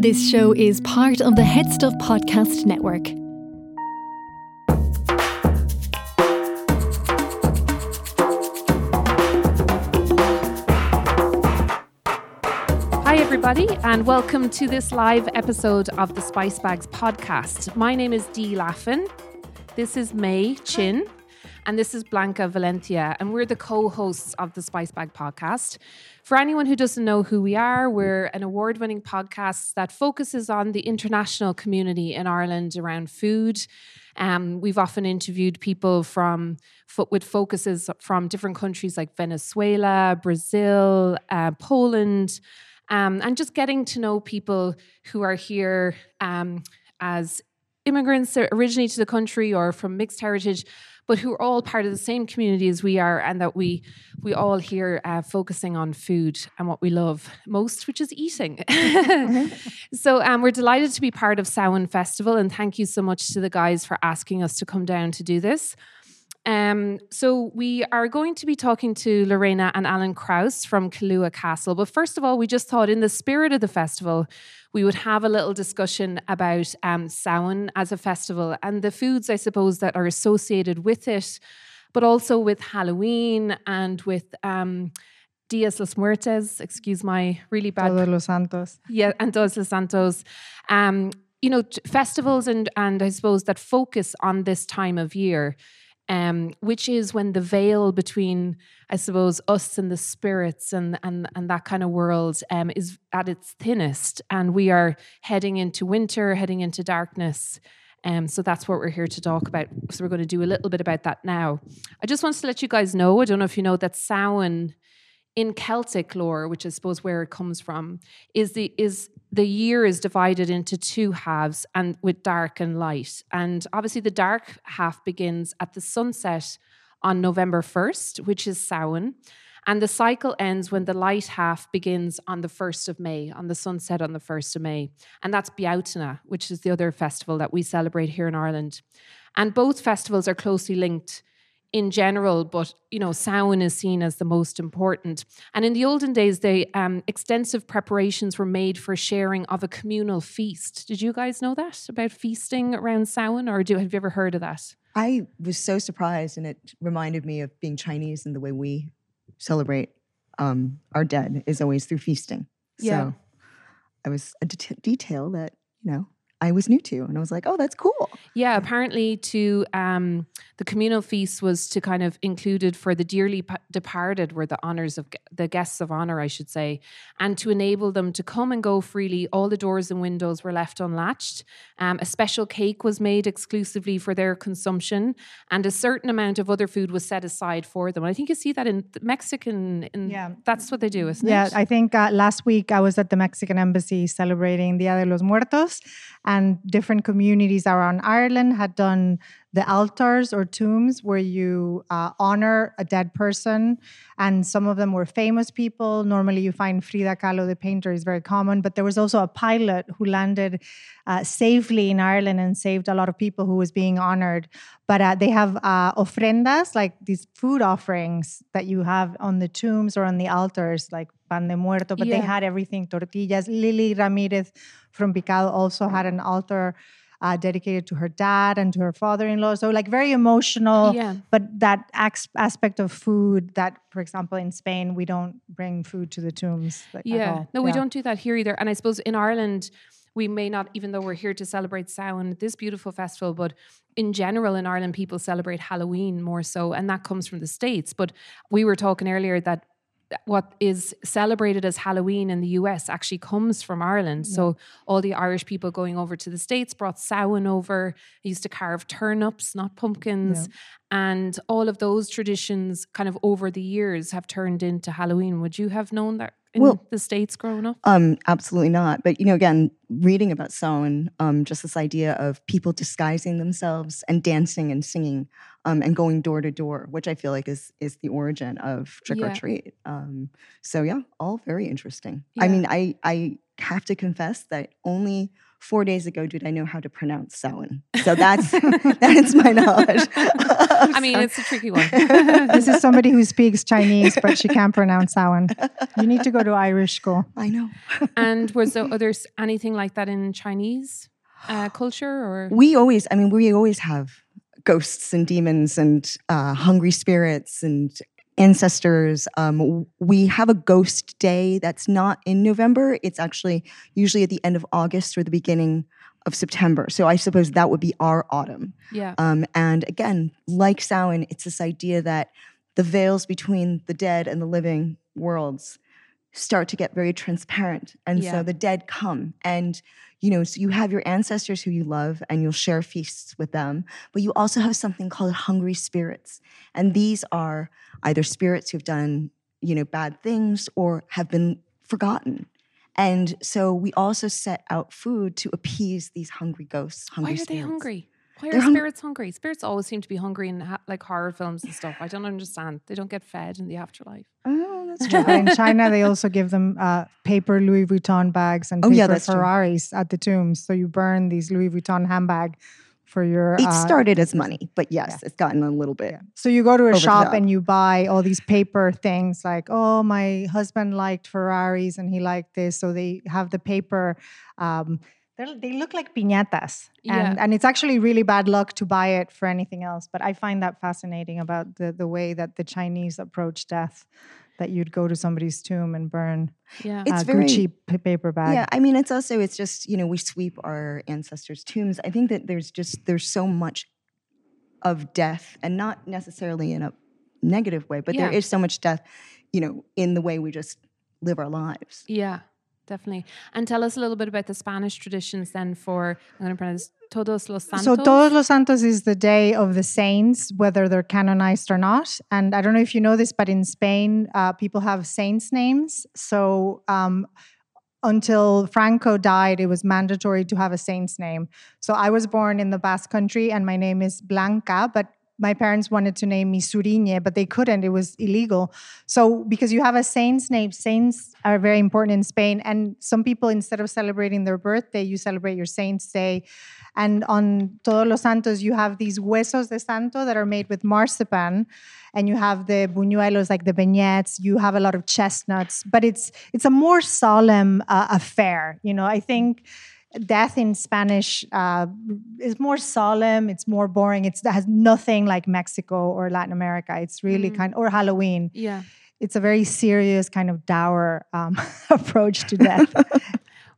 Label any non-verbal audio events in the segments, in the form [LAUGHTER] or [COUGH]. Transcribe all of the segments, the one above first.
This show is part of the HeadStuff Podcast Network. Hi, everybody, and welcome to this live episode of the Spice Bags podcast. My name is Dee Laffan. This is Mei Chin. And this is Blanca Valencia, and we're the co hosts of the Spice Bag podcast. For anyone who doesn't know who we are, we're an award winning podcast that focuses on the international community in Ireland around food. Um, we've often interviewed people from with focuses from different countries like Venezuela, Brazil, uh, Poland, um, and just getting to know people who are here um, as immigrants originally to the country or from mixed heritage, but who are all part of the same community as we are, and that we we all here uh, focusing on food and what we love most, which is eating. [LAUGHS] mm-hmm. So um, we're delighted to be part of Samhain Festival, and thank you so much to the guys for asking us to come down to do this. Um, so we are going to be talking to Lorena and Allen Krause from Killua Castle. But first of all, we just thought in the spirit of the festival, we would have a little discussion about um, Samhain as a festival and the foods, I suppose, that are associated with it, but also with Halloween and with um, Dias los Muertos, excuse my really bad. Todos los Santos. Yeah, and Todos los Santos. Um, you know, festivals and and I suppose that focus on this time of year um, which is when the veil between, I suppose, us and the spirits and and and that kind of world um, is at its thinnest, and we are heading into winter, heading into darkness. Um, so that's what we're here to talk about. So we're going to do a little bit about that now. I just wanted to let you guys know. I don't know if you know that Samhain in Celtic lore, which I suppose where it comes from, is the is the year is divided into two halves and with dark and light. And obviously the dark half begins at the sunset on November 1st, which is Samhain. And the cycle ends when the light half begins on the 1st of May, on the sunset on the 1st of May. And that's Bealtaine, which is the other festival that we celebrate here in Ireland. And both festivals are closely linked in general, but you know, Samhain is seen as the most important. And in the olden days, the um, extensive preparations were made for sharing of a communal feast. Did you guys know that about feasting around Samhain, or do have you ever heard of that? I was so surprised, and it reminded me of being Chinese and the way we celebrate um, our dead is always through feasting. Yeah. So I was a det- detail that you know I was new to. And I was like, oh, that's cool. Yeah, apparently to um, the communal feast was to kind of included for the dearly p- departed were the honors of the guests of honor, I should say, and to enable them to come and go freely. All the doors and windows were left unlatched. Um, a special cake was made exclusively for their consumption, and a certain amount of other food was set aside for them. And I think you see that in Mexican. In, yeah, that's what they do, isn't yeah, it? Yeah, I think uh, last week I was at the Mexican embassy celebrating Dia de los Muertos and different communities around Ireland had done the altars or tombs where you uh, honor a dead person. And some of them were famous people. Normally, you find Frida Kahlo, the painter, is very common. But there was also a pilot who landed uh, safely in Ireland and saved a lot of people who was being honored. But uh, they have uh, ofrendas, like these food offerings that you have on the tombs or on the altars, like pan de muerto. But yeah. they had everything tortillas. Lily Ramirez from Picado also had an altar uh, dedicated to her dad and to her father-in-law. So like very emotional. Yeah. But that aspect of food that, for example, in Spain we don't bring food to the tombs. Like, yeah. No, we don't do that here either. And I suppose in Ireland we may not, even though we're here to celebrate Samhain, this beautiful festival, but in general in Ireland, people celebrate Halloween more so, and that comes from the States. But we were talking earlier that what is celebrated as Halloween in the US actually comes from Ireland. Yeah. So all the Irish people going over to the States brought Samhain over. They used to carve turnips, not pumpkins. Yeah. And all of those traditions kind of over the years have turned into Halloween. Would you have known that in well, the States growing up? Um, absolutely not. But you know, again, reading about Samhain, um, just this idea of people disguising themselves and dancing and singing um, and going door to door, which I feel like is is the origin of trick yeah. or treat. Um, so yeah, all very interesting. Yeah. I mean, I I have to confess that only four days ago did I know how to pronounce Samhain. So that's [LAUGHS] that's my knowledge. [LAUGHS] I mean, it's a tricky one. [LAUGHS] this is [LAUGHS] somebody who speaks Chinese, but she can't pronounce Samhain. You need to go to Irish school. I know. [LAUGHS] and was there others anything like that in Chinese uh, culture or? We always, I mean, we always have ghosts and demons and uh, hungry spirits and ancestors. Um, we have a ghost day that's not in November. It's actually usually at the end of August or the beginning of September. So I suppose that would be our autumn. Yeah. Um, and again, like Samhain, it's this idea that the veils between the dead and the living worlds start to get very transparent. And Yeah. so the dead come and you know, so you have your ancestors who you love and you'll share feasts with them, but you also have something called hungry spirits. And these are either spirits who've done, you know, bad things or have been forgotten. And so we also set out food to appease these hungry ghosts. Hungry Why are they hungry? Why They're are hung- spirits hungry? Spirits always seem to be hungry in ha- like horror films and stuff. I don't understand. They don't get fed in the afterlife. Oh, that's true. in China, they also give them uh, paper Louis Vuitton bags and Oh, paper yeah, that's true. Ferraris at the tombs. So you burn these Louis Vuitton handbag for your. It uh, started as money, but yes, it's gotten a little bit. Yeah. So you go to a shop and you buy all these paper things like, oh, my husband liked Ferraris and he liked this. So they have the paper. Um, they're- they look like piñatas. And, Yeah. and it's actually really bad luck to buy it for anything else. But I find that fascinating about the, the way that the Chinese approach death, that you'd go to somebody's tomb and burn Yeah. Uh, it's a very- Gucci paper bag. Yeah, I mean, it's also it's just you know we sweep our ancestors' tombs. I think that there's just there's so much of death, and not necessarily in a negative way, but there Yeah. is so much death, you know, in the way we just live our lives. Yeah, definitely. And tell us a little bit about the Spanish traditions then for, I'm going to pronounce Todos los Santos. So Todos los Santos is the day of the saints, whether they're canonized or not. And I don't know if you know this, but in Spain, uh, people have saints' names. So um, until Franco died, it was mandatory to have a saint's name. So I was born in the Basque Country, and my name is Blanca, but my parents wanted to name me Zuriñe, but they couldn't. It was illegal. So because you have a saint's name, saints are very important in Spain. And some people, instead of celebrating their birthday, you celebrate your saint's day. And on Todos los Santos, you have these huesos de santo that are made with marzipan, and you have the buñuelos, like the beignets. You have a lot of chestnuts, but it's it's a more solemn uh, affair. You know, I think death in Spanish uh, is more solemn. It's more boring. It's, it has nothing like Mexico or Latin America. It's really Mm. kind or Halloween. Yeah. It's a very serious kind of dour um, [LAUGHS] approach to death. [LAUGHS]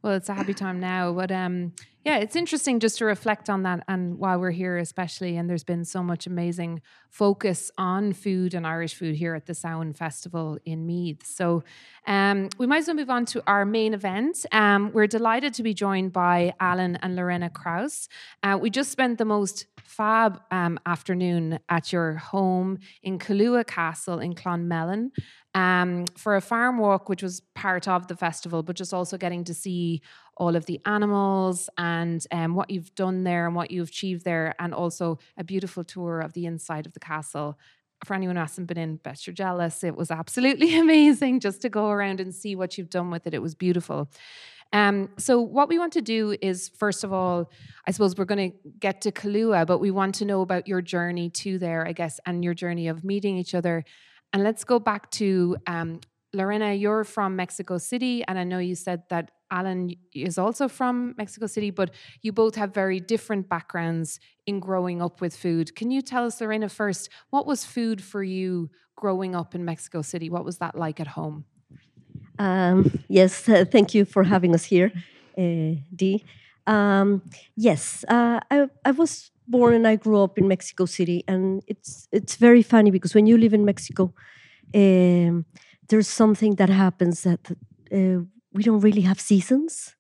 Well, it's a happy time now, but um, yeah, it's interesting just to reflect on that, and while we're here, especially, and there's been so much amazing focus on food and Irish food here at the Samhain Festival in Meath. So, um, we might as well move on to our main event. Um, we're delighted to be joined by Allen and Lorena Krause. Uh, we just spent the most fab um, afternoon at your home in Killua Castle in Clonmellon um, for a farm walk, which was part of the festival, but just also getting to see all of the animals and um, what you've done there and what you've achieved there, and also a beautiful tour of the inside of the castle. For anyone who hasn't been in, bet you're jealous. It was absolutely [LAUGHS] amazing just to go around and see what you've done with it. It was beautiful. Um, so what we want to do is, first of all, I suppose we're going to get to Killua, but we want to know about your journey to there, I guess, and your journey of meeting each other. And let's go back to um, Lorena. You're from Mexico City, and I know you said that Alan is also from Mexico City, but you both have very different backgrounds in growing up with food. Can you tell us, Lorena, first, what was food for you growing up in Mexico City? What was that like at home? Um, yes, uh, [LAUGHS] thank you for having us here, uh, Dee. Um, yes, uh, I, I was born and I grew up in Mexico City, and it's it's very funny because when you live in Mexico, um, there's something that happens that uh, we don't really have seasons.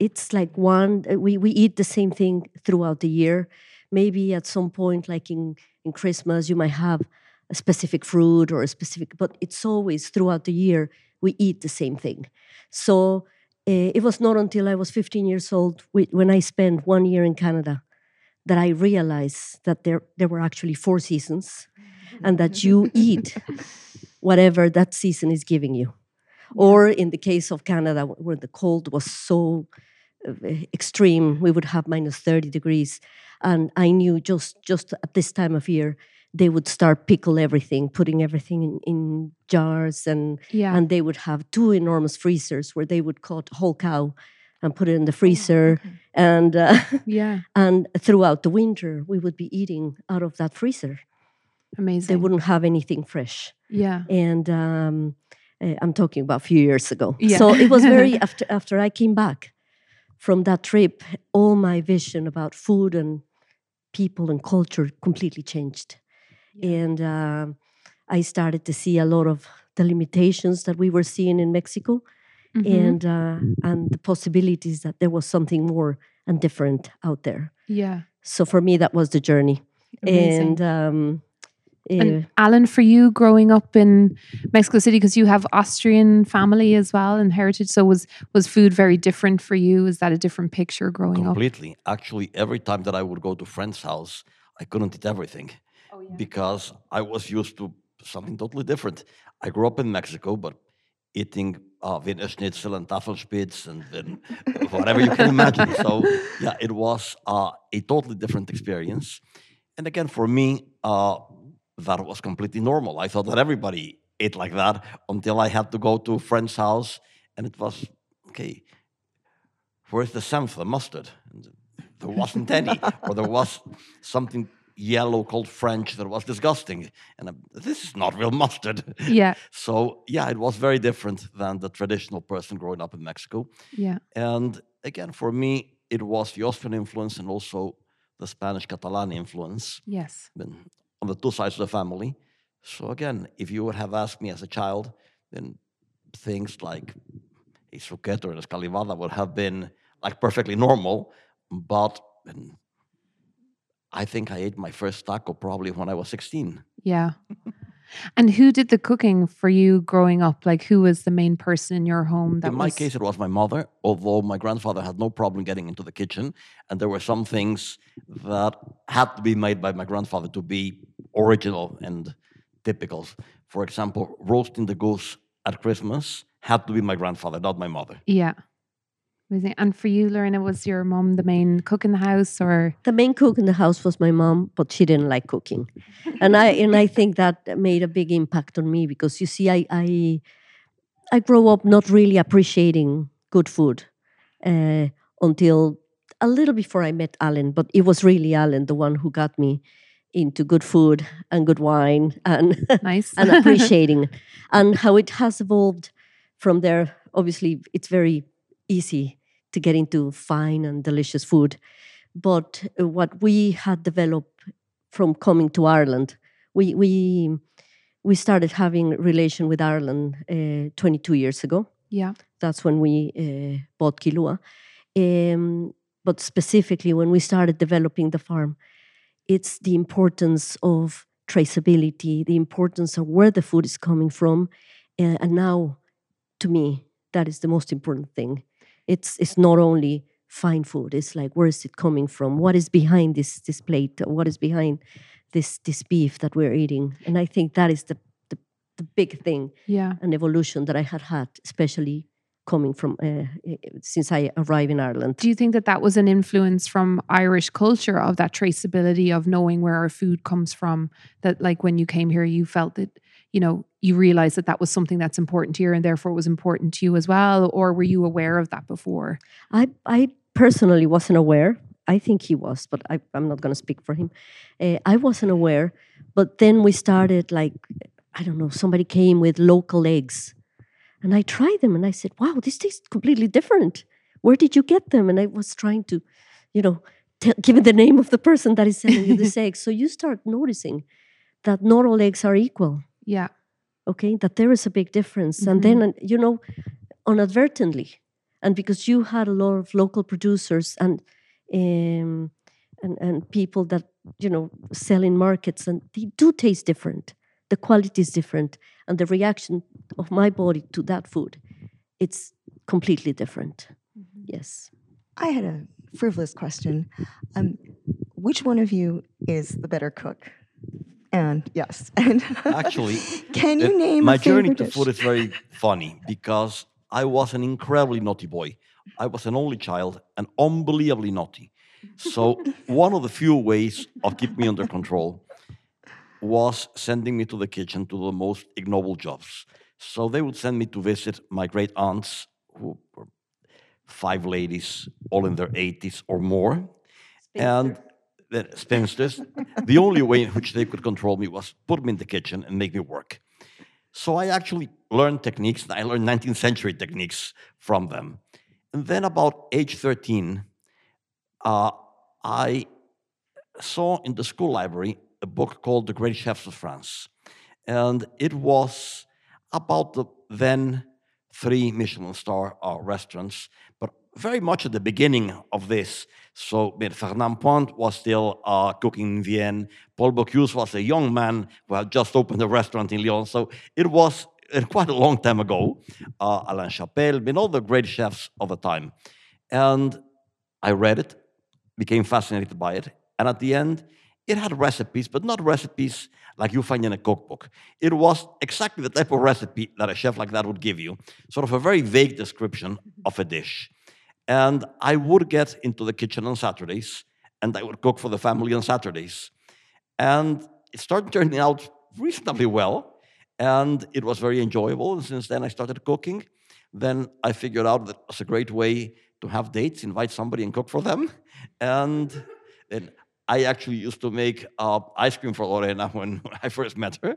It's like one uh, we we eat the same thing throughout the year. Maybe at some point, like in in Christmas, you might have a specific fruit or a specific, but it's always throughout the year we eat the same thing. So Uh, it was not until I was 15 years old when I spent one year in Canada that I realized that there there were actually four seasons, and that you eat whatever that season is giving you. Or in the case of Canada, where the cold was so uh, extreme. We would have minus 30 degrees. And I knew just, just at this time of year, they would start pickle everything, putting everything in, in jars, and Yeah. and they would have two enormous freezers where they would cut whole cow and put it Oh, in the freezer, and uh, yeah. [LAUGHS] and throughout the winter we would be eating out of that freezer. Amazing. They wouldn't have anything fresh, Yeah. and um, uh, I'm talking about a few years ago. Yeah. So it was very [LAUGHS] after after I came back from that trip, all my vision about food and people and culture completely changed, and um I started to see a lot of the limitations that we were seeing in Mexico, Mhm. and uh, and the possibilities that there was something more and different out there. yeah. So for me, that was the journey, Amazing. and. Um, And uh, Allen, for you growing up in Mexico City, because you have Austrian family as well and heritage, so was was food very different for you? Is that a different picture growing up? Completely. Actually, every time that I would go to friend's house, I couldn't eat everything because I was used to something totally different. I grew up in Mexico, but eating uh, Wiener Schnitzel and Tafelspitz and [LAUGHS] whatever you can imagine. So yeah, it was uh, a totally different experience. And again, for me, uh, that was completely normal. I thought that everybody ate like that until I had to go to a friend's house, and it was okay. Where's the the mustard? And there wasn't any, or there was something yellow called French that was disgusting, and I'm, this is not real [LAUGHS] mustard. Yeah, So yeah, it was very different than the traditional person growing up in Mexico. yeah, And again, for me, it was the Austrian influence and also the Spanish Catalan influence yes, on the two sides of the family. So again, if you would have asked me as a child, then things like a suqueto or a escalivada would have been like perfectly normal. But I think I ate my first taco probably when I was 16. yeah. and who did the cooking for you growing up? Like, who was the main person in your home? That in my was, case, it was my mother, although my grandfather had no problem getting into the kitchen. And there were some things that had to be made by my grandfather to be original and typical. For example, roasting the goose at Christmas had to be my grandfather, not my mother. yeah. Amazing. And for you, Lorena, was your mom the main cook in the house, or the main cook in the house was my mom, but she didn't like cooking, and I and I think that made a big impact on me because you see, I I, I grow up not really appreciating good food uh, until a little before I met Allen, but it was really Allen the one who got me into good food and good wine and nice? [LAUGHS] and appreciating and how it has evolved from there. Obviously, it's very easy to get into fine and delicious food, but uh, what we had developed from coming to Ireland, we we we started having relation with Ireland uh, 22 years ago. yeah, That's when we uh, bought Killua. Um, but specifically, when we started developing the farm, it's the importance of traceability, the importance of where the food is coming from. Uh, and now, to me, that is the most important thing. It's, it's not only fine food, it's like where is it coming from? What is behind this, this plate? What is behind this, this beef that we're eating? And I think that is the, the, the big thing yeah. an evolution that I had had, especially coming from uh, since I arrived in Ireland. Do you think that that was an influence from Irish culture of that traceability of knowing where our food comes from? That, like, when you came here, you felt that, you know, you realized that that was something that's important to you and therefore was important to you as well? Or were you aware of that before? I, I personally wasn't aware. I think he was, but I, I'm not going to speak for him. Uh, I wasn't aware, but then we started like I don't know. Somebody came with local eggs, and I tried them, and I said, "Wow, this tastes completely different. Where did you get them?" And I was trying to, you know, tell, give it the name of the person that is selling you this [LAUGHS] egg. So you start noticing that not all eggs are equal. Yeah. okay that there is a big difference and then you know inadvertently and because you had a lot of local producers and um, and and people that you know sell in markets and they do taste different the quality is different and the reaction of my body to that food it's completely different yes I had a frivolous question. Um, which one of you is the better cook? And yes, [LAUGHS] and Actually, can you name my a journey to dish? food is very funny because I was an incredibly naughty boy. I was an only child and unbelievably naughty. So [LAUGHS] one of the few ways of keeping me under control was sending me to the kitchen to the most ignoble jobs. So they would send me to visit my great aunts, who were five ladies, all in their 80s or more. And the spinsters, the only way in which they could control me was put me in the kitchen and make me work. So I actually learned techniques, I learned 19th century techniques from them. And then about age 13, uh, I saw in the school library a book called The Great Chefs of France. And it was about the then three Michelin star uh, restaurants, but very much at the beginning of this. So Fernand Point was still uh, cooking in Vienne. Paul Bocuse was a young man who had just opened a restaurant in Lyon. So it was uh, quite a long time ago. Uh, Alain Chapel, been all the great chefs of the time. And I read it, became fascinated by it. And at the end, it had recipes, but not recipes like you find in a cookbook. It was exactly the type of recipe that a chef like that would give you, sort of a very vague description of a dish. And I would get into the kitchen on Saturdays, and I would cook for the family on Saturdays. And it started turning out reasonably well, and it was very enjoyable. And since then, I started cooking. Then I figured out that it was a great way to have dates, invite somebody and cook for them. And then I actually used to make uh, ice cream for Lorena [LAUGHS] when I first met her.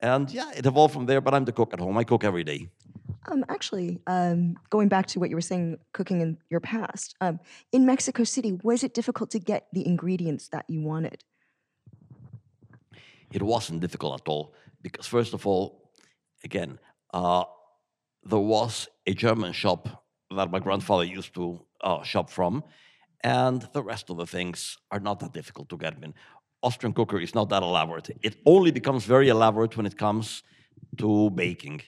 And yeah, it evolved from there, but I'm the cook at home. I cook every day. Um, actually, um, going back to what you were saying, cooking in your past, um, in Mexico City, was it difficult to get the ingredients that you wanted? It wasn't difficult at all because, first of all, again, uh, there was a German shop that my grandfather used to uh, shop from, and the rest of the things are not that difficult to get. I mean, Austrian cookery is not that elaborate. It only becomes very elaborate when it comes to baking.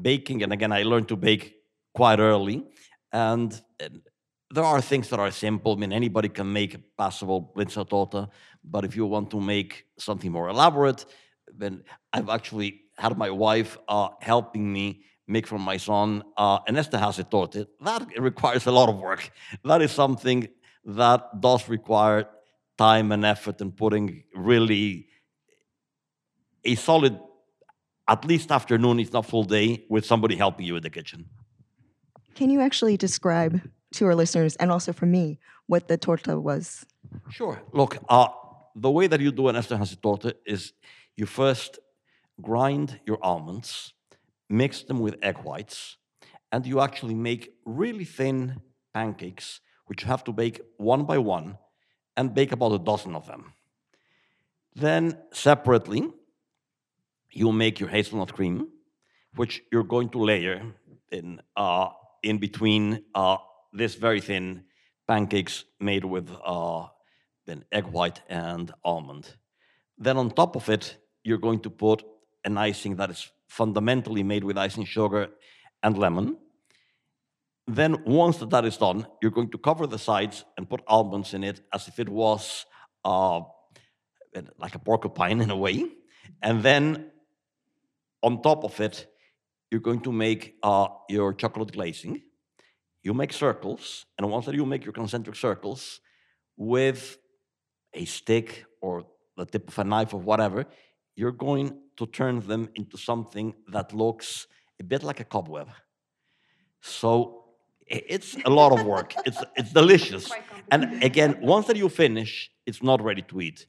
Baking, and again, I learned to bake quite early, and, and there are things that are simple. I mean, anybody can make a passable torta, but if you want to make something more elaborate, then I've actually had my wife uh, helping me make for my son uh, an Esterhazy torte. That requires a lot of work. That is something that does require time and effort and putting really a solid, at least afternoon, it's not full day, with somebody helping you in the kitchen. Can you actually describe to our listeners and also for me what the torta was? Sure. Look, uh, the way that you do an Esterhazy torta is you first grind your almonds, mix them with egg whites, and you actually make really thin pancakes which you have to bake one by one and bake about a dozen of them. Then, separately, you make your hazelnut cream, which you're going to layer in, uh, in between uh, this very thin pancakes made with uh, an egg white and almond. Then, on top of it, you're going to put an icing that is fundamentally made with icing sugar and lemon. Then once that, that is done, you're going to cover the sides and put almonds in it as if it was uh, like a porcupine in a way. And then on top of it, you're going to make uh, your chocolate glazing. You make circles, and once that you make your concentric circles with a stick or the tip of a knife or whatever, you're going to turn them into something that looks a bit like a cobweb. So it's a lot of work. [LAUGHS] it's it's delicious. And again, once that you finish, it's not ready to eat.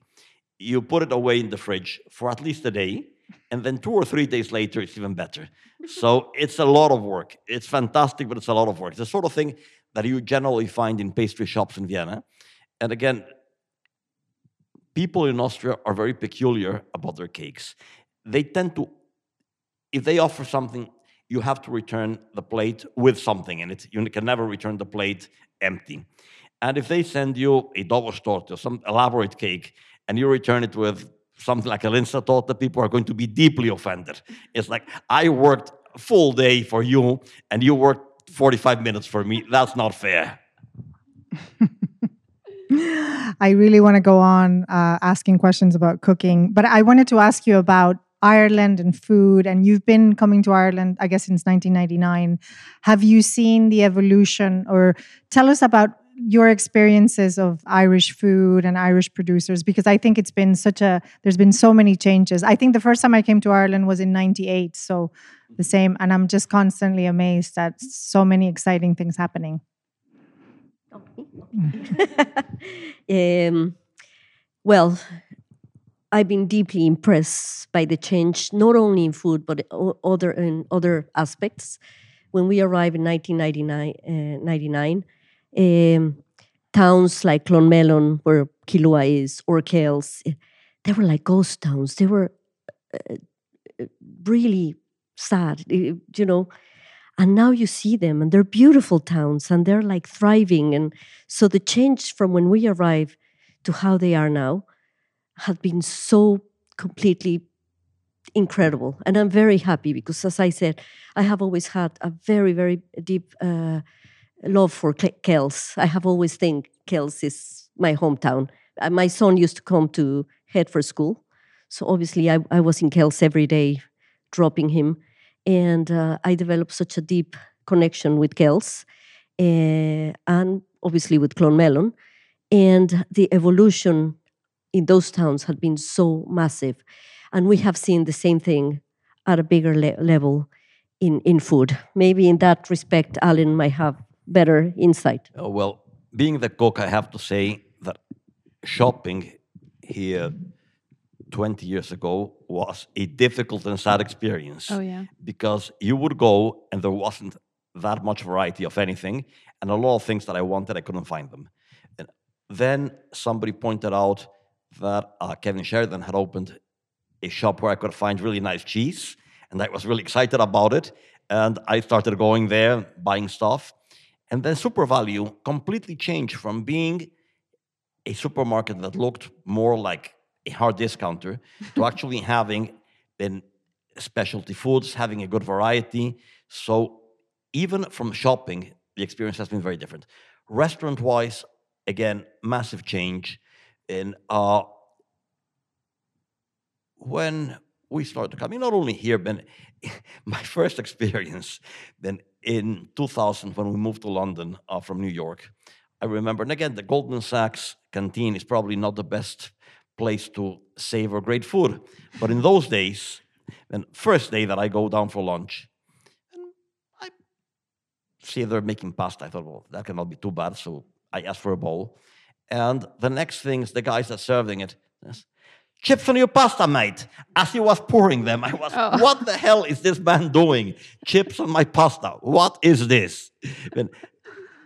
You put it away in the fridge for at least a day, and then two or three days later, it's even better. So it's a lot of work. It's fantastic, but it's a lot of work. It's the sort of thing that you generally find in pastry shops in Vienna. And again, people in Austria are very peculiar about their cakes. They tend to, if they offer something you have to return the plate with something in it. You can never return the plate empty. And if they send you a Dobostorte or some elaborate cake, and you return it with something like a thought that people are going to be deeply offended. It's like, I worked full day for you, and you worked 45 minutes for me. That's not fair. [LAUGHS] I really want to go on uh, asking questions about cooking, but I wanted to ask you about Ireland and food, and you've been coming to Ireland, I guess, since 1999. Have you seen the evolution, or tell us about your experiences of Irish food and Irish producers? Because I think it's been such a, there's been so many changes. I think the first time I came to Ireland was in 98. So the same. And I'm just constantly amazed at so many exciting things happening. [LAUGHS] um, well, I've been deeply impressed by the change, not only in food but other in other aspects. When we arrived in 1999, uh, towns like Clonmellon, where Killua is, or Kells, eh, they were like ghost towns. They were uh really sad, eh, you know. And now you see them, and they're beautiful towns, and they're like thriving. And so the change from when we arrived to how they are now has been so completely incredible. And I'm very happy because, as I said, I have always had a very, very deep uh, love for Kells. I have always think Kells is my hometown. Uh, my son used to come to Headfort School. So obviously, I, I was in Kells every day, dropping him. And uh, I developed such a deep connection with Kells uh, and obviously with Clonmellon. And the evolution in those towns had been so massive. And we have seen the same thing at a bigger le- level in, in food. Maybe in that respect, Allen might have better insight. Uh, well, being the cook, I have to say that shopping here 20 years ago was a difficult and sad experience. Oh, yeah. Because you would go and there wasn't that much variety of anything, and a lot of things that I wanted, I couldn't find them. And then somebody pointed out that uh, Kevin Sheridan had opened a shop where I could find really nice cheese, and I was really excited about it. And I started going there, buying stuff. And then SuperValu completely changed from being a supermarket that looked more like a hard discounter [LAUGHS] to actually having then specialty foods, having a good variety. So even from shopping, the experience has been very different. Restaurant wise, again, massive change. In uh, when we started coming, not only here, but [LAUGHS] my first experience then in 2000 when we moved to London uh, from New York. I remember, and again, the Goldman Sachs canteen is probably not the best place to savor great food. But in those days, and first day that I go down for lunch, and I see they're making pasta. I thought, well, that cannot be too bad. So I asked for a bowl. And the next thing is the guys that serving it. Chips on your pasta, mate. As he was pouring them, I was, oh. what the hell is this man doing? Chips on my pasta. What is this? And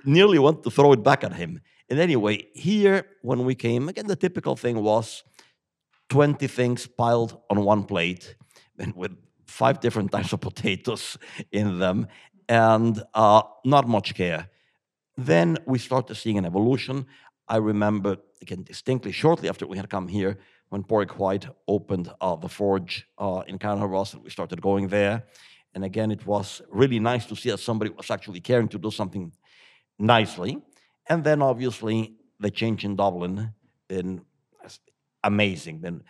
nearly want to throw it back at him. And anyway, here when we came, again, the typical thing was 20 things piled on one plate and with five different types of potatoes in them and uh, not much care. Then we started seeing an evolution. I remember, again, distinctly shortly after we had come here, when Pádraig White opened uh, the forge uh, in Carnaross we started going there. And again, it was really nice to see that somebody was actually caring to do something nicely. And then obviously the change in Dublin been amazing. Then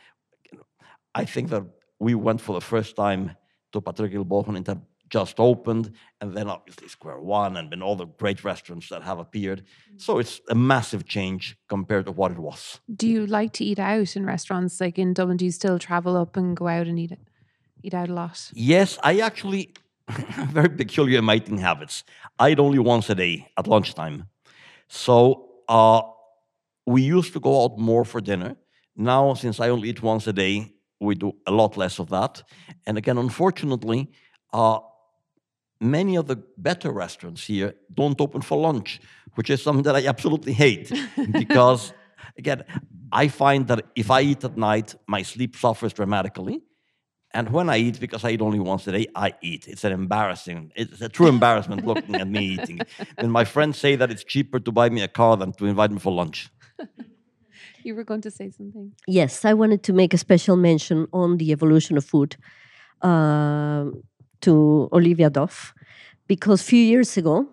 I think that we went for the first time to Patrick Guilbaud and that just opened, and then obviously Square One and then all the great restaurants that have appeared. So it's a massive change compared to what it was. Do you like to eat out in restaurants like in Dublin? Do you still travel up and go out and eat it? Eat out a lot? Yes, I actually [LAUGHS] very peculiar in my eating habits. I eat only once a day at lunchtime. So uh, we used to go out more for dinner. Now, since I only eat once a day, we do a lot less of that. And again, unfortunately, uh, many of the better restaurants here don't open for lunch, which is something that I absolutely hate [LAUGHS] because, again, I find that if I eat at night, my sleep suffers dramatically. And when I eat, because I eat only once a day, I eat. It's an embarrassing, it's a true embarrassment looking at me [LAUGHS] eating. And my friends say that it's cheaper to buy me a car than to invite me for lunch. [LAUGHS] you were going to say something. Yes, I wanted to make a special mention on the evolution of food uh, to Olivia Duff, because a few years ago,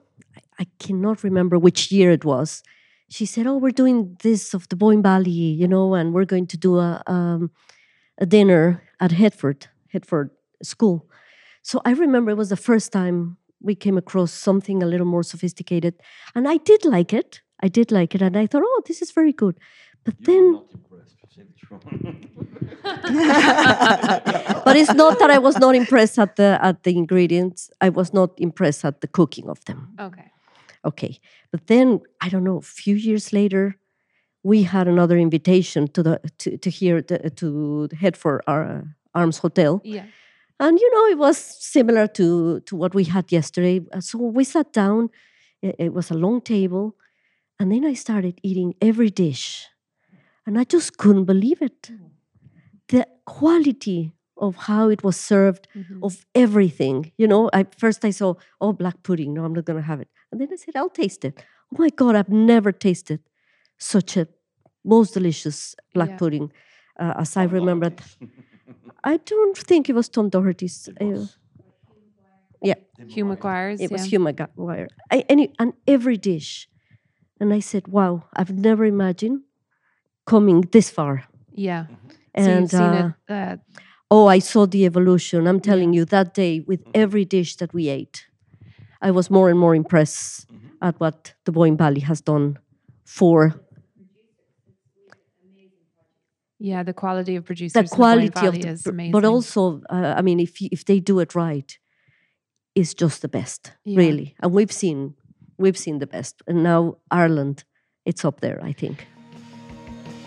I cannot remember which year it was, she said, Oh, we're doing this of the Boyne Valley, you know, and we're going to do a. Um, a dinner at Headfort. Headfort school. So I remember it was the first time we came across something a little more sophisticated, and I did like it. I did like it, and I thought, oh, this is very good. But then, [LAUGHS] but it's not that I was not impressed at the at the ingredients. I was not impressed at the cooking of them. Okay. Okay, but then I don't know. A few years later, we had another invitation to the to to here to, to head for our uh, Arms Hotel. Yeah. And you know, it was similar to to what we had yesterday. Uh, So we sat down. It, it was a long table, and then I started eating every dish, and I just couldn't believe it. The quality of how it was served, Mhm. of everything. You know, I first I saw oh black pudding. No, I'm not going to have it. And then I said I'll taste it. Oh my God, I've never tasted such a most delicious black Yeah. pudding uh, as I remember. [LAUGHS] I don't think it was Tom Doherty's. It uh, was. yeah, Hugh Maguire's. it was yeah. Hugh Maguire. I, any, and every dish. And I said, wow, I've never imagined coming this far. Yeah. So And seen uh, it. Uh, oh, I saw the evolution. I'm telling you, that day with every dish that we ate, I was more and more impressed at what the Boyne Valley has done for yeah, the quality of producers. the quality of the, is amazing. but also, uh, I mean, if you, if they do it right, it's just the best, Yeah. really. And we've seen we've seen the best, and now Ireland, it's up there, I think.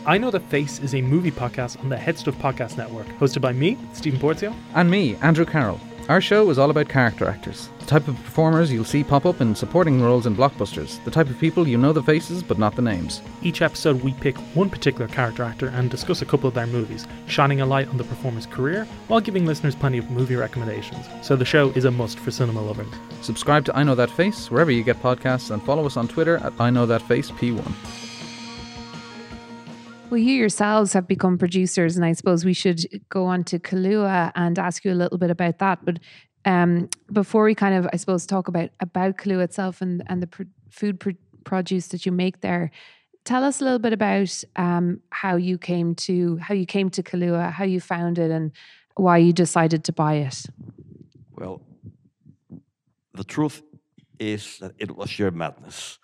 I Know That Face is a movie podcast on the HeadStuff Podcast Network, hosted by me, Stephen Porzio. And me, Andrew Carroll. Our show is all about character actors, the type of performers you'll see pop up in supporting roles in blockbusters, the type of people you know the faces but not the names. Each episode, we pick one particular character actor and discuss a couple of their movies, shining a light on the performer's career while giving listeners plenty of movie recommendations. So the show is a must for cinema lovers. Subscribe to I Know That Face wherever you get podcasts and follow us on Twitter at I Know That Face P1. Well, you yourselves have become producers, and I suppose we should go on to Killua and ask you a little bit about that. But um, before we kind of, I suppose, talk about about Killua itself and and the pr- food pr- produce that you make there, tell us a little bit about um, how you came to how you came to Killua, how you found it, and why you decided to buy it. Well, the truth is that it was sheer madness.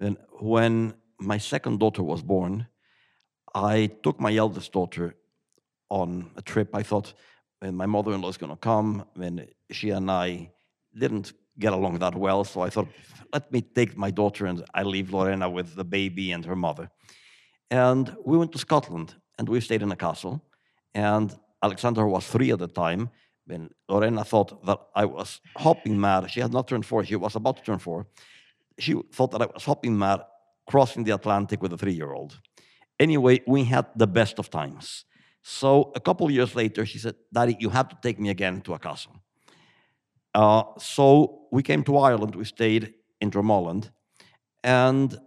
And when my second daughter was born, I took my eldest daughter on a trip. I thought when my mother in law is going to come, when she and I didn't get along that well, so I thought, let me take my daughter and I leave Lorena with the baby and her mother. And we went to Scotland and we stayed in a castle. And Alexander was three at the time. When Lorena thought that I was hopping mad, she had not turned four, she was about to turn four. She thought that I was hopping mad crossing the Atlantic with a three year old. Anyway, we had the best of times. So a couple years later, she said, Daddy, you have to take me again to a castle. Uh, so we came to Ireland, we stayed in Dromoland, and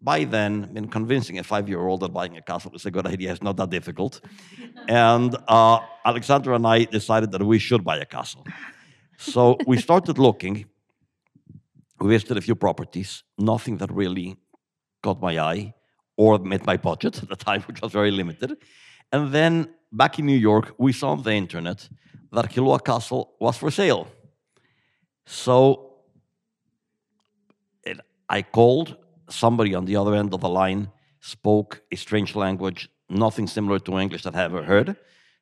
by then, in convincing a five-year-old that buying a castle is a good idea is not that difficult. [LAUGHS] and uh, Alexandra and I decided that we should buy a castle. So we started looking. We visited a few properties, nothing that really caught my eye or met my budget at the time, which was very limited. And then back in New York, we saw on the internet that Killua Castle was for sale. So it, I called somebody on the other end of the line, spoke a strange language, nothing similar to English that I ever heard.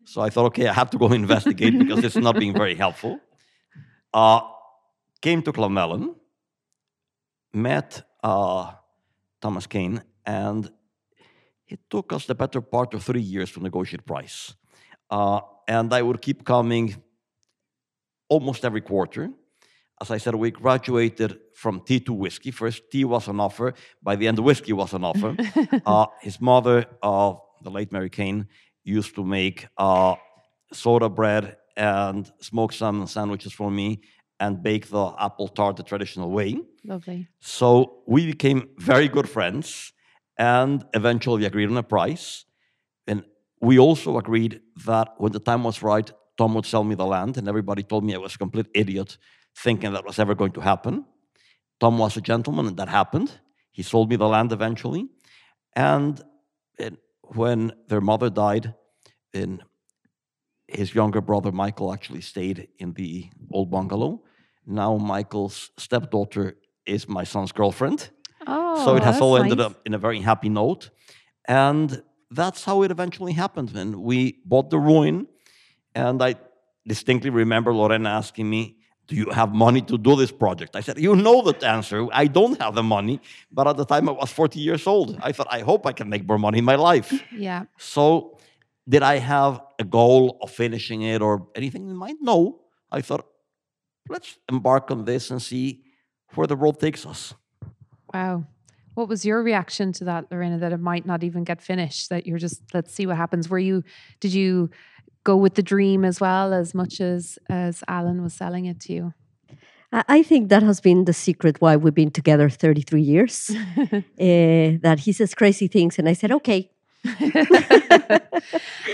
So I thought, okay, I have to go [LAUGHS] investigate because is not being very helpful. Uh, came to Clonmellon, met uh, Thomas Kane, and it took us the better part of three years to negotiate price. Uh, and I would keep coming almost every quarter. As I said, we graduated from tea to whiskey. First, tea was an offer. By the end, whiskey was an offer. [LAUGHS] uh, his mother, uh, the late Mary Kane, used to make uh, soda bread and smoke some sandwiches for me and bake the apple tart the traditional way. Lovely. So we became very good friends and eventually we agreed on a price. And we also agreed that when the time was right, Tom would sell me the land, and everybody told me I was a complete idiot thinking that was ever going to happen. Tom was a gentleman, and that happened. He sold me the land eventually. And when their mother died, his younger brother Michael actually stayed in the old bungalow. Now Michael's stepdaughter is my son's girlfriend. Oh, so it has all ended up in a very happy note. And that's how it eventually happened. And we bought the ruin. And I distinctly remember Lorena asking me, Do you have money to do this project? I said, You know the answer. I don't have the money. But at the time, I was 40 years old. I thought, I hope I can make more money in my life. Yeah. So, did I have a goal of finishing it or anything in mind? No. I thought, let's embark on this and see where the road takes us. Wow. What was your reaction to that, Lorena, that it might not even get finished? That you're just, let's see what happens. Were you, did you go with the dream as well as much as as Allen was selling it to you? I think that has been the secret why we've been together 33 years. [LAUGHS] Eh, that he says crazy things, and I said, okay. [LAUGHS]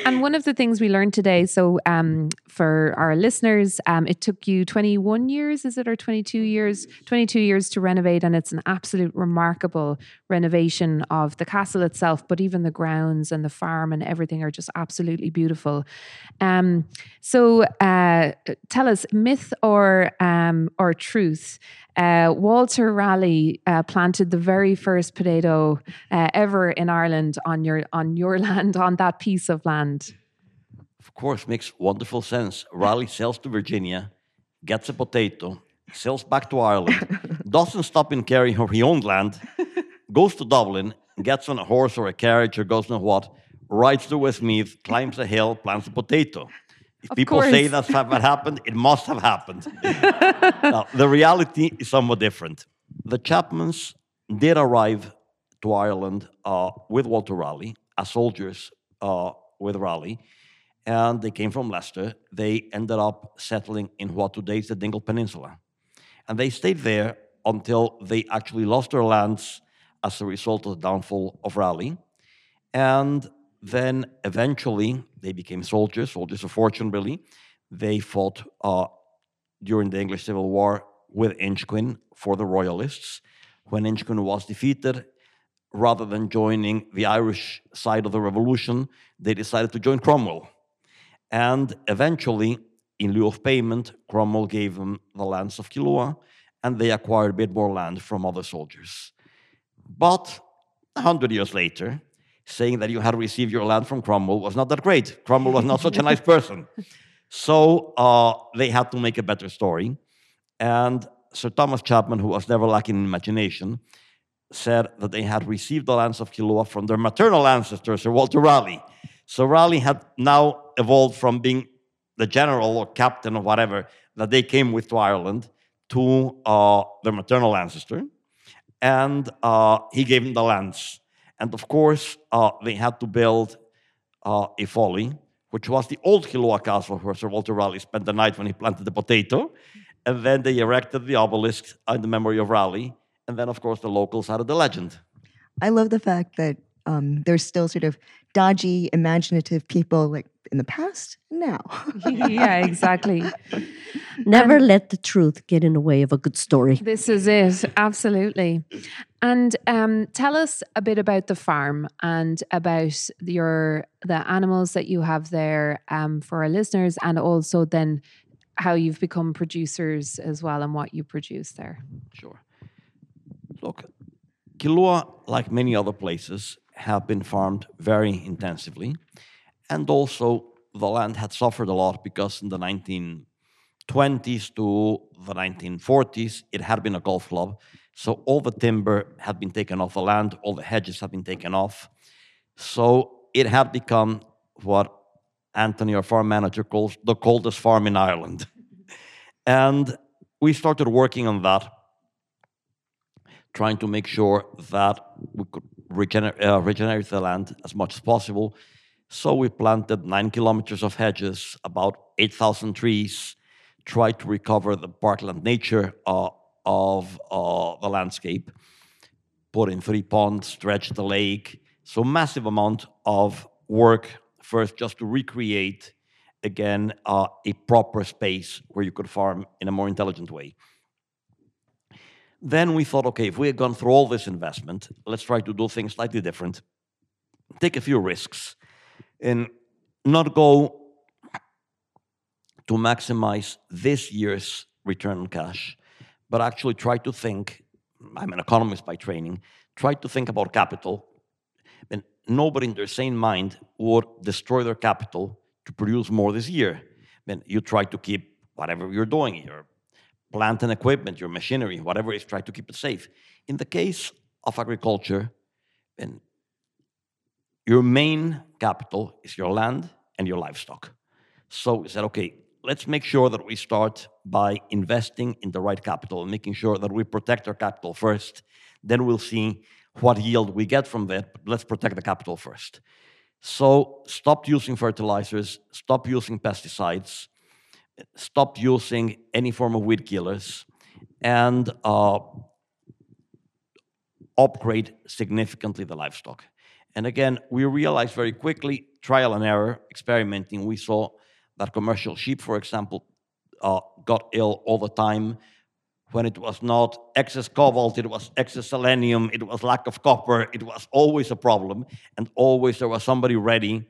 and one of the things we learned today, so um, for our listeners, um, it took you 21 years, is it, or 22 years? 22 years to renovate, and it's an absolute remarkable renovation of the castle itself, but even the grounds and the farm and everything are just absolutely beautiful. Um, so uh, tell us, myth or um, or truth? Uh, Walter Raleigh uh, planted the very first potato uh, ever in Ireland on your on your [LAUGHS] land on that piece of land. Of course, makes wonderful sense. Raleigh sells to Virginia, gets a potato, sails back to Ireland, [LAUGHS] doesn't stop in Kerry or he owned land, goes to Dublin, gets on a horse or a carriage or goes know what, rides to Westmeath, climbs a hill, plants a potato. If Of people say that's what happened, it must have happened. [LAUGHS] now, the reality is somewhat different. The Chapmans did arrive to Ireland uh, with Walter Raleigh as soldiers uh, with Raleigh, and they came from Leicester. They ended up settling in what today is the Dingle Peninsula. And they stayed there until they actually lost their lands as a result of the downfall of Raleigh. And then eventually they became soldiers, soldiers of fortune, really. They fought uh, during the English Civil War with Inchiquin for the Royalists. When Inchiquin was defeated, rather than joining the Irish side of the revolution, they decided to join Cromwell. And eventually, in lieu of payment, Cromwell gave them the lands of Killua, and they acquired a bit more land from other soldiers. But a hundred years later, saying that you had received your land from Cromwell was not that great. Cromwell was not such a nice person. [LAUGHS] So uh, they had to make a better story. And Sir Thomas Chapman, who was never lacking in imagination, said that they had received the lands of Killua from their maternal ancestor, Sir Walter Raleigh. So Raleigh had now evolved from being the general or captain or whatever that they came with to Ireland to uh, their maternal ancestor. And uh, he gave them the lands. And of course, uh, they had to build uh, a folly, which was the old Killua castle where Sir Walter Raleigh spent the night when he planted the potato. And then they erected the obelisk in the memory of Raleigh. And then, of course, the locals added the legend. I love the fact that um, there's still sort of dodgy, imaginative people like in the past, now. [LAUGHS] yeah, exactly. Never let the truth get in the way of a good story. This is it, absolutely. And um, tell us a bit about the farm and about your the animals that you have there um, for our listeners, and also then how you've become producers as well and what you produce there. Sure. Look, Killua, like many other places, have been farmed very intensively. And also, the land had suffered a lot because in the 1920s to the 1940s, it had been a golf club. So all the timber had been taken off the land, all the hedges had been taken off. So it had become what Anthony, our farm manager, calls the coldest farm in Ireland. [LAUGHS] and we started working on that trying to make sure that we could regener- uh, regenerate the land as much as possible. So we planted nine kilometers of hedges, about 8,000 trees, tried to recover the parkland nature uh, of uh, the landscape, put in three ponds, stretched the lake. So massive amount of work first just to recreate again uh, a proper space where you could farm in a more intelligent way. Then we thought, okay, if we had gone through all this investment, let's try to do things slightly different, take a few risks, and not go to maximize this year's return on cash, but actually try to think. I'm an economist by training. Try to think about capital. And nobody in their sane mind would destroy their capital to produce more this year. Then you try to keep whatever you're doing, your plant and equipment, your machinery, whatever it is, try to keep it safe. In the case of agriculture, then your main capital is your land and your livestock. So we said, okay, let's make sure that we start by investing in the right capital and making sure that we protect our capital first. Then we'll see what yield we get from that. But let's protect the capital first. So stop using fertilizers, stop using pesticides, stop using any form of weed killers, and uh, upgrade significantly the livestock. And again, we realized very quickly, trial and error, experimenting, we saw that commercial sheep, for example, uh, got ill all the time. When it was not excess cobalt, it was excess selenium, it was lack of copper, it was always a problem, and always there was somebody ready,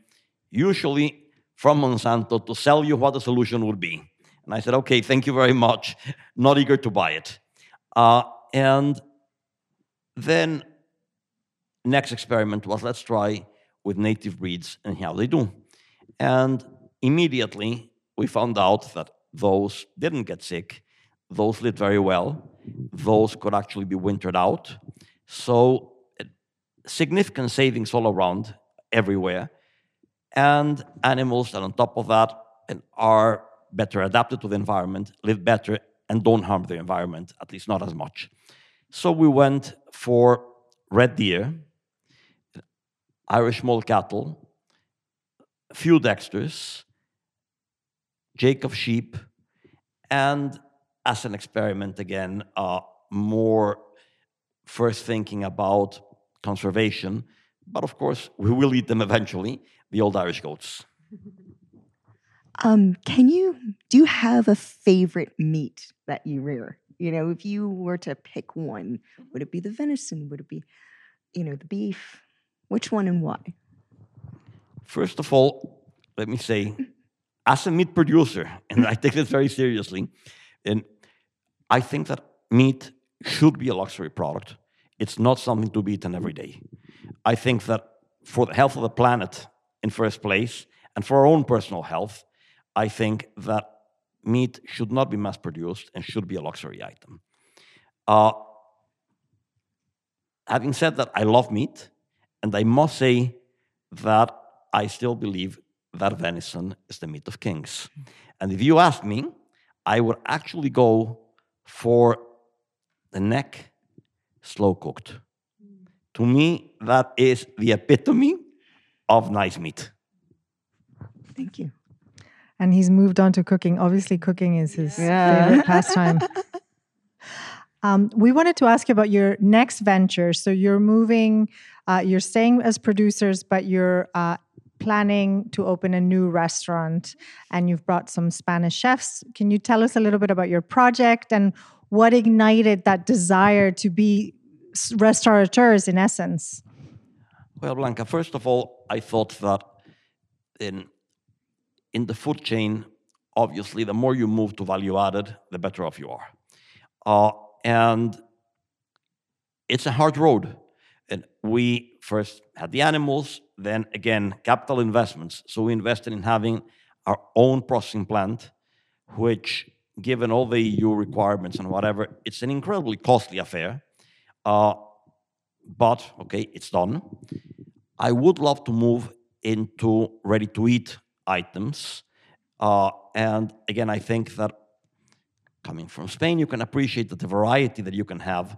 usually from Monsanto, to sell you what the solution would be. And I said, okay, thank you very much, not eager to buy it. Uh, and then next experiment was let's try with native breeds and how they do. And immediately we found out that those didn't get sick those lit very well. Those could actually be wintered out. So significant savings all around, everywhere. And animals that on top of that are better adapted to the environment, live better, and don't harm the environment, at least not as much. So we went for red deer, Irish moiled cattle, few Dexters, Jacob sheep, and as an experiment again, uh, more first thinking about conservation, but of course we will eat them eventually, the old Irish goats. [LAUGHS] Um, can you do you have a favorite meat that you rear? You know, if you were to pick one, would it be the venison? Would it be, you know, the beef? Which one and why? First of all, let me say, [LAUGHS] as a meat producer, and I take this very seriously, and I think that meat should be a luxury product. It's not something to be eaten every day. I think that for the health of the planet in first place, and for our own personal health, I think that meat should not be mass produced and should be a luxury item. Uh, having said that, I love meat, and I must say that I still believe that venison is the meat of kings. And if you ask me, I would actually go for the neck slow cooked. To me, that is the epitome of nice meat. Thank you. And he's moved on to cooking. Obviously, cooking is his yeah. favorite pastime. [LAUGHS] Um, we wanted to ask you about your next venture. So you're moving, uh, you're staying as producers, but you're uh, planning to open a new restaurant and you've brought some Spanish chefs. Can you tell us a little bit about your project and what ignited that desire to be restaurateurs in essence? Well, Blanca, first of all, I thought that in in the food chain, obviously, the more you move to value added, the better off you are. Uh, and it's a hard road. And we first had the animals, then again, capital investments. So we invested in having our own processing plant, which, given all the EU requirements and whatever, it's an incredibly costly affair. Uh, but okay, it's done. I would love to move into ready to eat items. Uh, and again, I think that coming from Spain, you can appreciate that the variety that you can have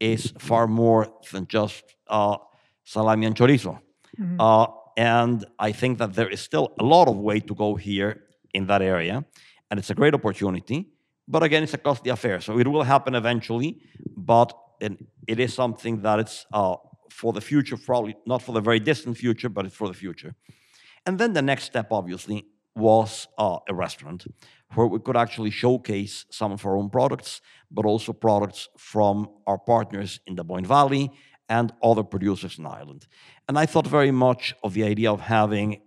is far more than just uh, salami and chorizo. Mm-hmm. Uh, and I think that there is still a lot of way to go here in that area. And it's a great opportunity. But again, it's a costly affair. So it will happen eventually. But it is something that it's uh, for the future, probably not for the very distant future, but for the future. And then the next step, obviously, was uh, a restaurant where we could actually showcase some of our own products, but also products from our partners in the Boyne Valley and other producers in Ireland. And I thought very much of the idea of having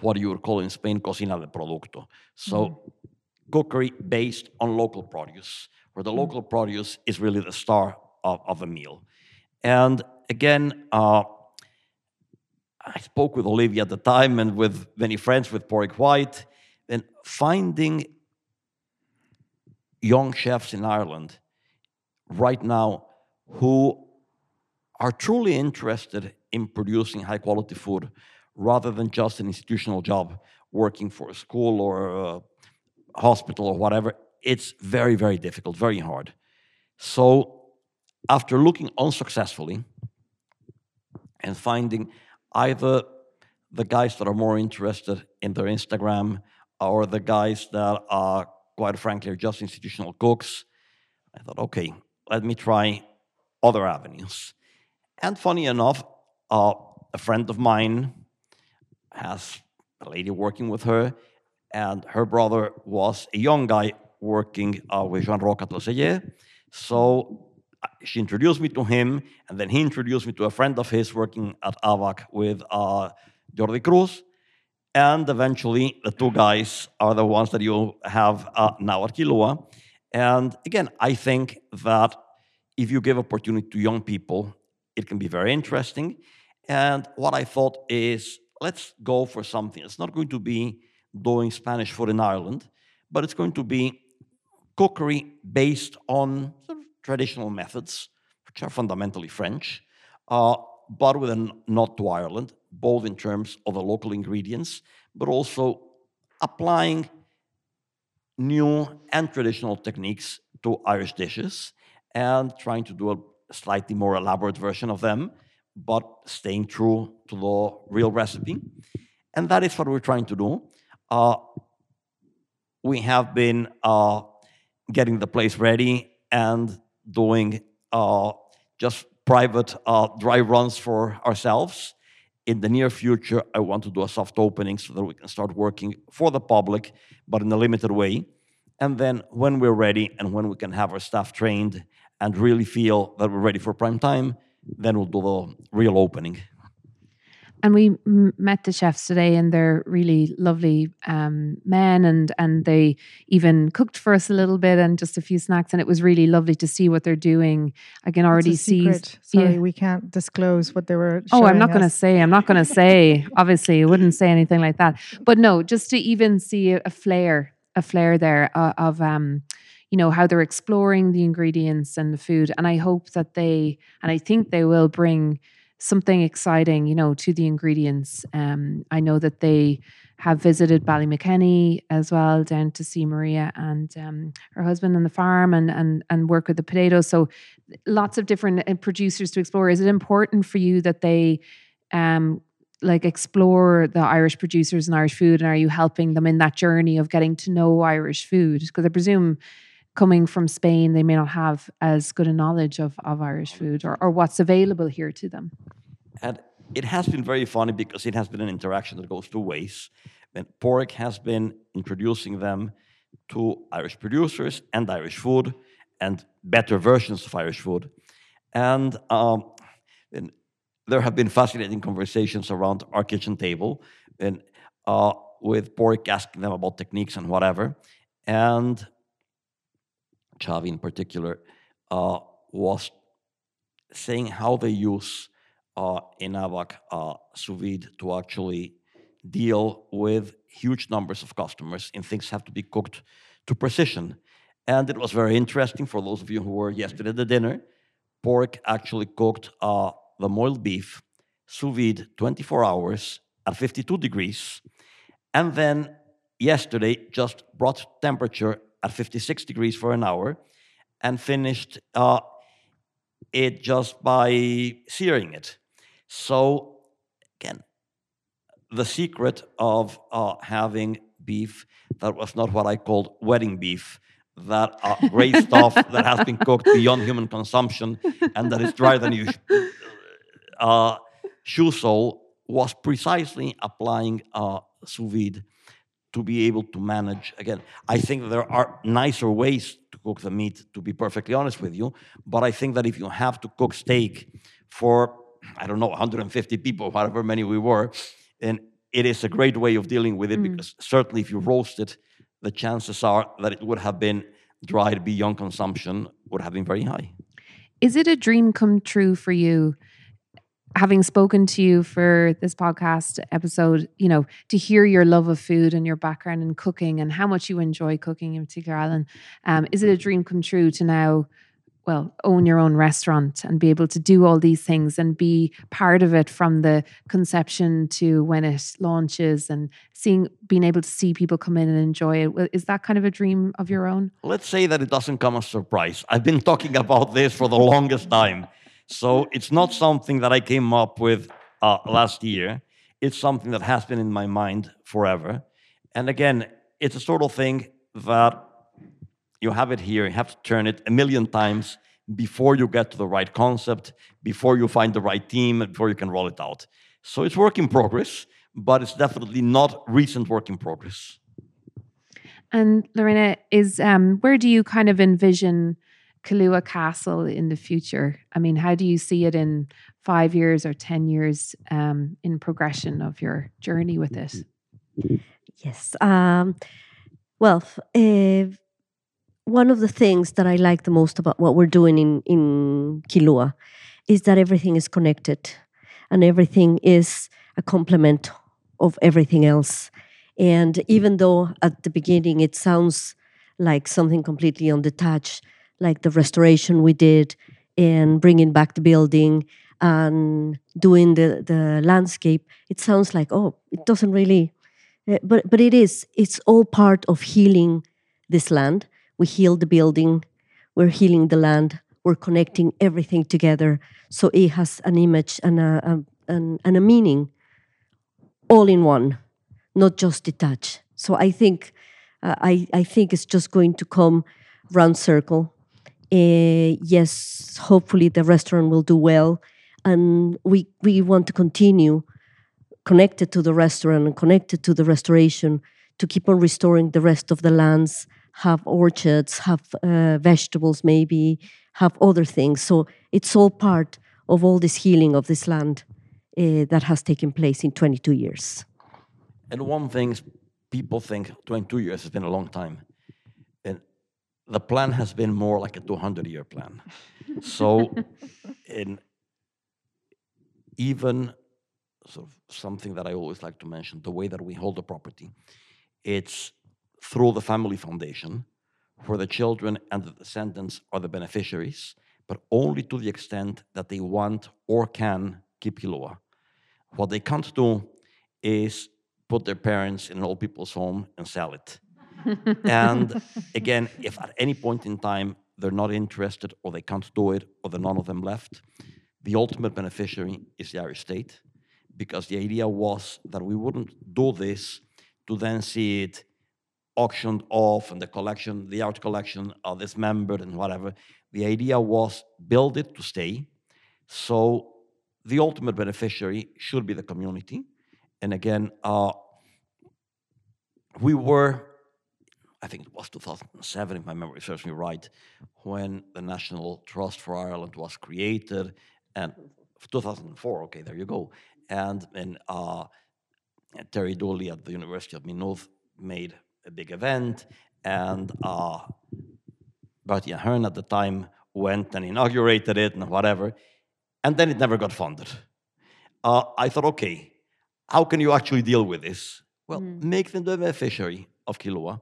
what you would call in Spain cocina de producto. So Mm-hmm. cookery based on local produce, where the Mm-hmm. local produce is really the star of, of a meal. And again, uh, I spoke with Olivia at the time and with many friends with Porrick White, and finding young chefs in Ireland right now who are truly interested in producing high quality food rather than just an institutional job working for a school or a hospital or whatever. It's very, very difficult, very hard. So, after looking unsuccessfully and finding either the guys that are more interested in their Instagram or the guys that are, quite frankly, are just institutional cooks, I thought, okay, let me try other avenues. And funny enough, uh, a friend of mine has a lady working with her, and her brother was a young guy working uh, with Jean Roch Atelier. So uh, she introduced me to him, and then he introduced me to a friend of his working at ABaC with uh, Jordi Cruz. And eventually, the two guys are the ones that you have uh, now at Killua. And again, I think that if you give opportunity to young people, it can be very interesting. And what I thought is, let's go for something. It's not going to be doing Spanish food in Ireland, but it's going to be cookery based on sort of traditional methods, which are fundamentally French, uh, but with a nod to Ireland, both in terms of the local ingredients, but also applying new and traditional techniques to Irish dishes and trying to do a slightly more elaborate version of them, but staying true to the real recipe. And that is what we're trying to do. Uh, we have been uh, getting the place ready and doing uh, just private uh, dry runs for ourselves. In the near future, I want to do a soft opening so that we can start working for the public, but in a limited way. And then when we're ready and when we can have our staff trained and really feel that we're ready for prime time, then we'll do the real opening. And we m- met the chefs today, and they're really lovely um, men, and and they even cooked for us a little bit and just a few snacks, and it was really lovely to see what they're doing. I can already see. Sorry, yeah. we can't disclose what they were. Oh, I'm not going to say. I'm not going [LAUGHS] to say. Obviously, I wouldn't say anything like that. But no, just to even see a, a flair, a flair there uh, of, um, you know, how they're exploring the ingredients and the food. And I hope that they, and I think they will bring something exciting, you know, to the ingredients. Um, I know that they have visited Ballymakenny as well, down to see Maria and um, her husband on the farm, and and and work with the potatoes. So lots of different uh, producers to explore. Is it important for you that they um like explore the Irish producers and Irish food and are you helping them in that journey of getting to know Irish food because I presume coming from Spain they may not have as good a knowledge of, of Irish food or, or what's available here to them And it has been very funny because it has been an interaction that goes two ways. And Porrick has been introducing them to Irish producers and Irish food and better versions of Irish food. And, um, and there have been fascinating conversations around our kitchen table and uh, with Porrick asking them about techniques and whatever. And Chavi in particular uh, was saying how they use uh, in ABaC uh, sous vide to actually deal with huge numbers of customers and things have to be cooked to precision. And it was very interesting for those of you who were yesterday at the dinner. Pork actually cooked uh, the moiled beef sous vide 24 hours at 52 degrees. And then yesterday just brought temperature at 56 degrees for an hour and finished uh, it just by searing it. So, again, the secret of uh, having beef that was not what I called wedding beef, that uh, great [LAUGHS] stuff that has been cooked beyond human consumption and that is drier than you uh, shoe sole, was precisely applying uh, sous vide to be able to manage. Again, I think there are nicer ways to cook the meat, to be perfectly honest with you. But I think that if you have to cook steak for, I don't know, 150 people, however many we were, and it is a great way of dealing with it Mm. because certainly if you roast it, the chances are that it would have been dried beyond consumption would have been very high. Is it a dream come true for you? Having spoken to you for this podcast episode, you know, to hear your love of food and your background in cooking and how much you enjoy cooking in particular, Allen, um, is it a dream come true to now, well, own your own restaurant and be able to do all these things and be part of it from the conception to when it launches and seeing, being able to see people come in and enjoy it? Is that kind of a dream of your own? Let's say that it doesn't come as a surprise. I've been talking about this for the longest time. So it's not something that I came up with uh, last year. It's something that has been in my mind forever. And again, it's a sort of thing that you have it here, you have to turn it a million times before you get to the right concept, before you find the right team, before you can roll it out. So it's work in progress, but it's definitely not recent work in progress. And Lorena, is um, where do you kind of envision Killua Castle in the future? I mean, how do you see it in five years or ten years um, in progression of your journey with it? Yes. Um, well, one of the things that I like the most about what we're doing in, in Killua is that everything is connected and everything is a complement of everything else. And even though at the beginning it sounds like something completely undetached, like the restoration we did and bringing back the building and doing the, the landscape, it sounds like, oh, it doesn't really uh, but but it is it's all part of healing this land. We heal the building we're healing the land we're connecting everything together. So it has an image and a, a and, and a meaning all in one not just detached. So i think uh, i i think it's just going to come round circle uh, yes hopefully the restaurant will do well and we we want to continue connected to the restaurant and connected to the restoration to keep on restoring the rest of the lands have orchards have uh, vegetables maybe have other things so it's all part of all this healing of this land uh, that has taken place in 22 years And one thing people think 22 years has been a long time. The plan has been more like a 200 year plan. so, [LAUGHS] in even sort of something that I always like to mention, the way that we hold the property, it's through the family foundation, where the children and the descendants are the beneficiaries, but only to the extent that they want or can keep Killua. What they can't do is put their parents in an old people's home and sell it. And [LAUGHS] again, if at any point in time they're not interested or they can't do it or there are none of them left, the ultimate beneficiary is the Irish state because the idea was that we wouldn't do this to then see it auctioned off and the collection, the art collection are dismembered and whatever. The idea was build it to stay. So the ultimate beneficiary should be the community. And again, uh, we were, I think it was 2007, if my memory serves me right, when the National Trust for Ireland was created, and 2004. Okay, there you go. And and uh, Terry Dooley at the University of Maynooth made a big event, and uh, Bertie Ahern at the time went and inaugurated it and whatever, and then it never got funded. Uh, I thought, okay, how can you actually deal with this? Well, make them the beneficiary of Killua.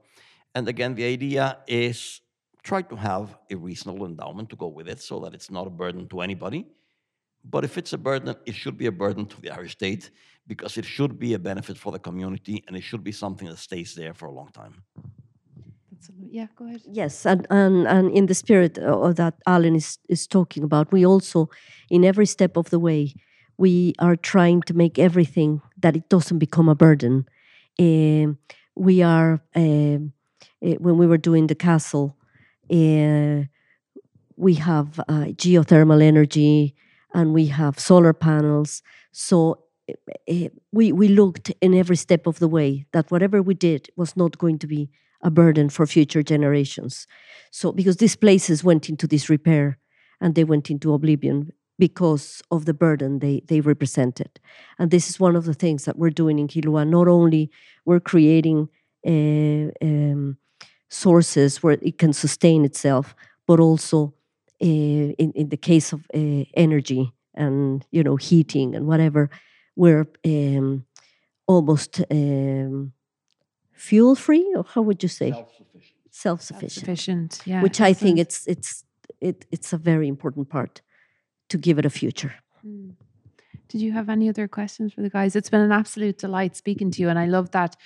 And again, the idea is try to have a reasonable endowment to go with it so that it's not a burden to anybody. But if it's a burden, it should be a burden to the Irish state because it should be a benefit for the community and it should be something that stays there for a long time. Yeah, go ahead. Yes, and, and, and in the spirit of that Allen is, is talking about, we also, in every step of the way, we are trying to make everything that it doesn't become a burden. Um, we are, um, eh, when we were doing the castle, uh, we have uh, geothermal energy and we have solar panels. So uh, we, we looked in every step of the way that whatever we did was not going to be a burden for future generations. So, because these places went into disrepair and they went into oblivion because of the burden they, they represented. And this is one of the things that we're doing in Killua. Not only we're creating uh, um, sources where it can sustain itself, but also uh, in, in the case of uh, energy and you know heating and whatever, we're um, almost um, fuel free, or how would you say? Self-sufficient. Self-sufficient. Sufficient. Yeah. Which I think it's it's it, it's a very important part to give it a future. Mm. Did you have any other questions for the guys? It's been an absolute delight speaking to you, and I love that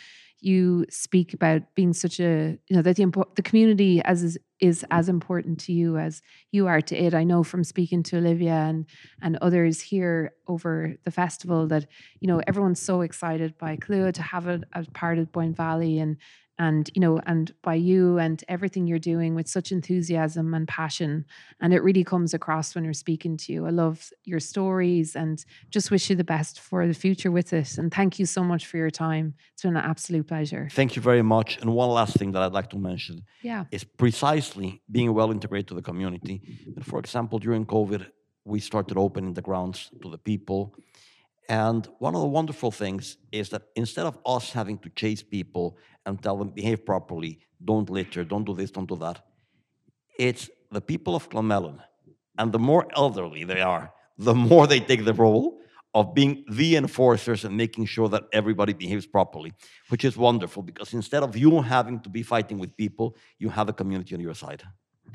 you speak about being such a you know that the impo- the community as is, is mm. as important to you as you are to it. I know from speaking to Olivia and and others here over the festival that you know everyone's so excited by Killua to have it as part of Boyne Valley and and you know and by you and everything you're doing with such enthusiasm and passion and it really comes across when you're speaking to you i love your stories and just wish you the best for the future with it and thank you so much for your time it's been an absolute pleasure Thank you very much. And one last thing that I'd like to mention yeah is precisely being well integrated to the community. And for example, during COVID, we started opening the grounds to the people. And one of the wonderful things is that instead of us having to chase people and tell them behave properly, don't litter, don't do this, don't do that, it's the people of Clonmellon. And the more elderly they are, the more they take the role of being the enforcers and making sure that everybody behaves properly, which is wonderful because instead of you having to be fighting with people, you have a community on your side.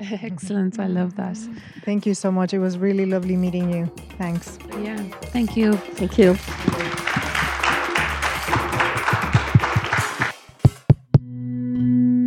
[LAUGHS] excellent i love that Thank you so much. It was really lovely meeting you. Thanks. yeah thank you Thank you.